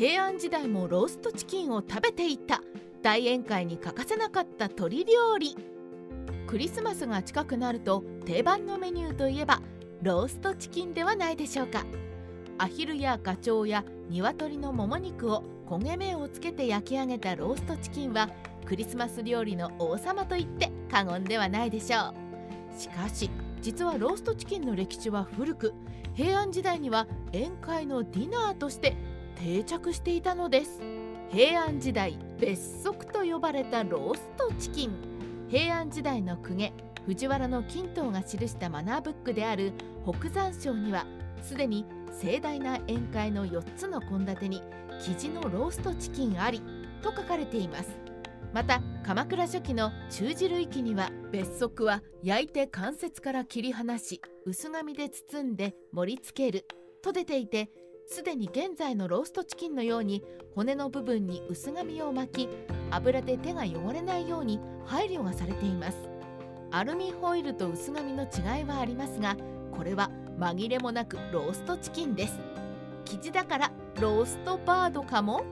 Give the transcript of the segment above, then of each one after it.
平安時代もローストチキンを食べていた。大宴会に欠かせなかった鶏料理。クリスマスが近くなると定番のメニューといえばローストチキンではないでしょうか。アヒルやガチョウや鶏のもも肉を焦げ目をつけて焼き上げたローストチキンはクリスマス料理の王様と言って過言ではないでしょう。しかし実はローストチキンの歴史は古く平安時代には宴会のディナーとして定着していたのです。平安時代別則と呼ばれたローストチキン。平安時代の公家藤原の金刀が記したマナーブックである北山省にはすでに盛大な宴会の4つの献立に生地のローストチキンありと書かれています。また鎌倉初期の中次類記には別則は焼いて関節から切り離し薄紙で包んで盛り付けると出ていてすでに現在のローストチキンのように骨の部分に薄紙を巻き油で手が汚れないように配慮がされています。アルミホイルと薄紙の違いはありますがこれは紛れもなくローストチキンです。生地だからローストバードかも？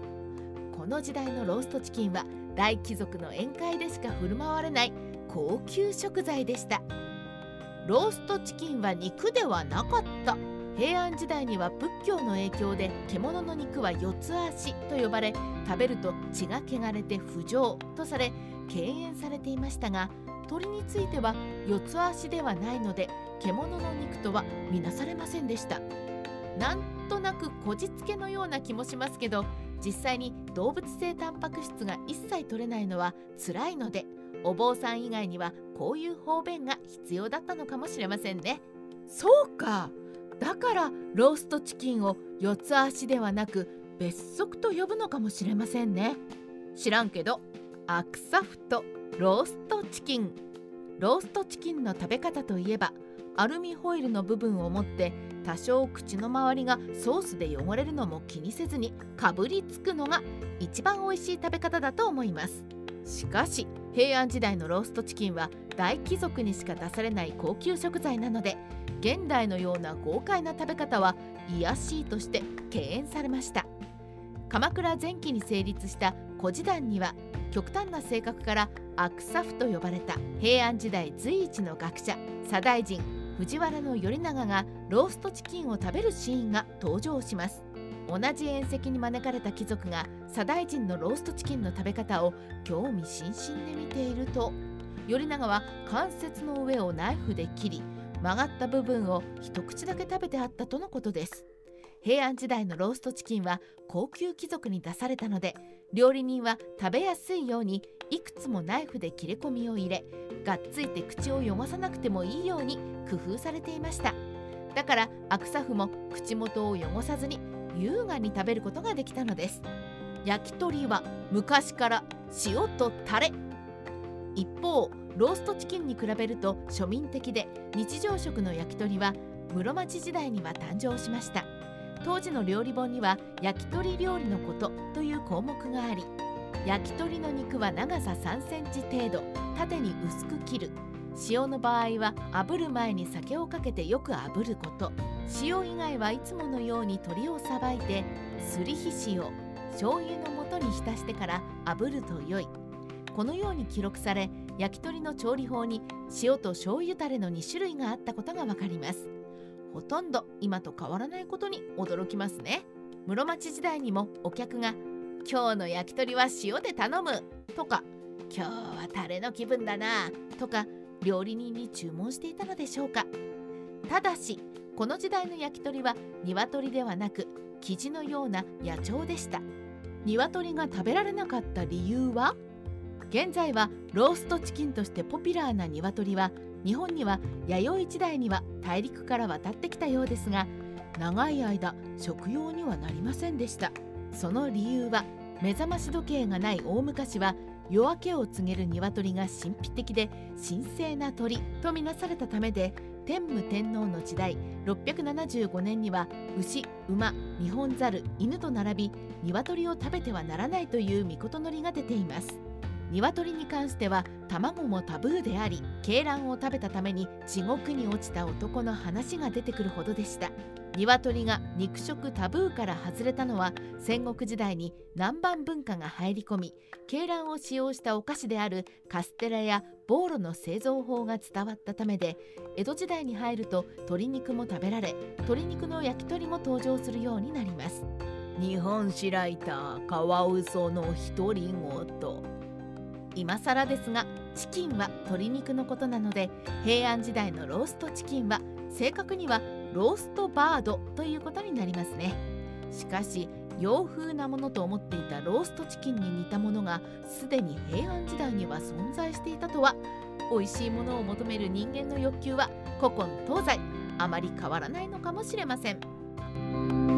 この時代のローストチキンは大貴族の宴会でしか振る舞われない高級食材でした。ローストチキンは肉ではなかった。平安時代には仏教の影響で獣の肉は四つ足と呼ばれ食べると血が汚れて不浄とされ敬遠されていましたが鳥については四つ足ではないので獣の肉とは見なされませんでした。なんとなくこじつけのような気もしますけど実際に動物性タンパク質が一切取れないのは辛いのでお坊さん以外にはこういう方便が必要だったのかもしれませんね。そうか。だからローストチキンを四つ足ではなく別則と呼ぶのかもしれませんね。知らんけどアクサフトローストチキン。ローストチキンの食べ方といえばアルミホイルの部分を持って多少口の周りがソースで汚れるのも気にせずにかぶりつくのが一番美味しい食べ方だと思います。しかし平安時代のローストチキンは大貴族にしか出されない高級食材なので現代のような豪快な食べ方は卑しいとして敬遠されました。鎌倉前期に成立した古事団には極端な性格からアクサフと呼ばれた平安時代随一の学者左大臣藤原頼長がローストチキンを食べるシーンが登場します。同じ宴席に招かれた貴族が左大臣のローストチキンの食べ方を興味津々で見ていると頼長は関節の上をナイフで切り曲がった部分を一口だけ食べてあったとのことです。平安時代のローストチキンは高級貴族に出されたので料理人は食べやすいようにいくつもナイフで切れ込みを入れがっついて口を汚さなくてもいいように工夫されていました。だからアクサフも口元を汚さずに優雅に食べることができたのです。焼き鳥は昔から塩とタレ。一方ローストチキンに比べると庶民的で日常食の焼き鳥は室町時代には誕生しました。当時の料理本には焼き鳥料理のことという項目があり焼き鳥の肉は長さ3センチ程度縦に薄く切る。塩の場合は炙る前に酒をかけてよく炙ること。塩以外はいつものように鶏をさばいてすりひしを醤油の素に浸してから炙ると良い。このように記録され焼き鳥の調理法に塩と醤油タレの2種類があったことがわかります。ほとんど今と変わらないことに驚きますね。室町時代にもお客が「今日の焼き鳥は塩で頼む」とか「今日はタレの気分だな」とか料理人に注文していたのでしょうか。ただしこの時代の焼き鳥は鶏ではなく生地のような野鳥でした。鶏が食べられなかった理由は現在はローストチキンとしてポピュラーな鶏は日本には弥生時代には大陸から渡ってきたようですが長い間食用にはなりませんでした。その理由は目覚まし時計がない大昔は夜明けを告げる鶏が神秘的で神聖な鳥とみなされたためで天武天皇の時代675年には牛馬日本猿犬と並び鶏を食べてはならないという御事のりが出ています。鶏に関しては卵もタブーであり鶏卵を食べたために地獄に落ちた男の話が出てくるほどでした。鶏が肉食タブーから外れたのは戦国時代に南蛮文化が入り込み鶏卵を使用したお菓子であるカステラやボーロの製造法が伝わったためで江戸時代に入ると鶏肉も食べられ鶏肉の焼き鳥も登場するようになります。日本史ライターカワウソの独り言。今更ですがチキンは鶏肉のことなので平安時代のローストチキンは正確にはローストバードということになりますねしかし洋風なものと思っていたローストチキンに似たものがすでに平安時代には存在していたとは美味しいものを求める人間の欲求は古今東西あまり変わらないのかもしれません。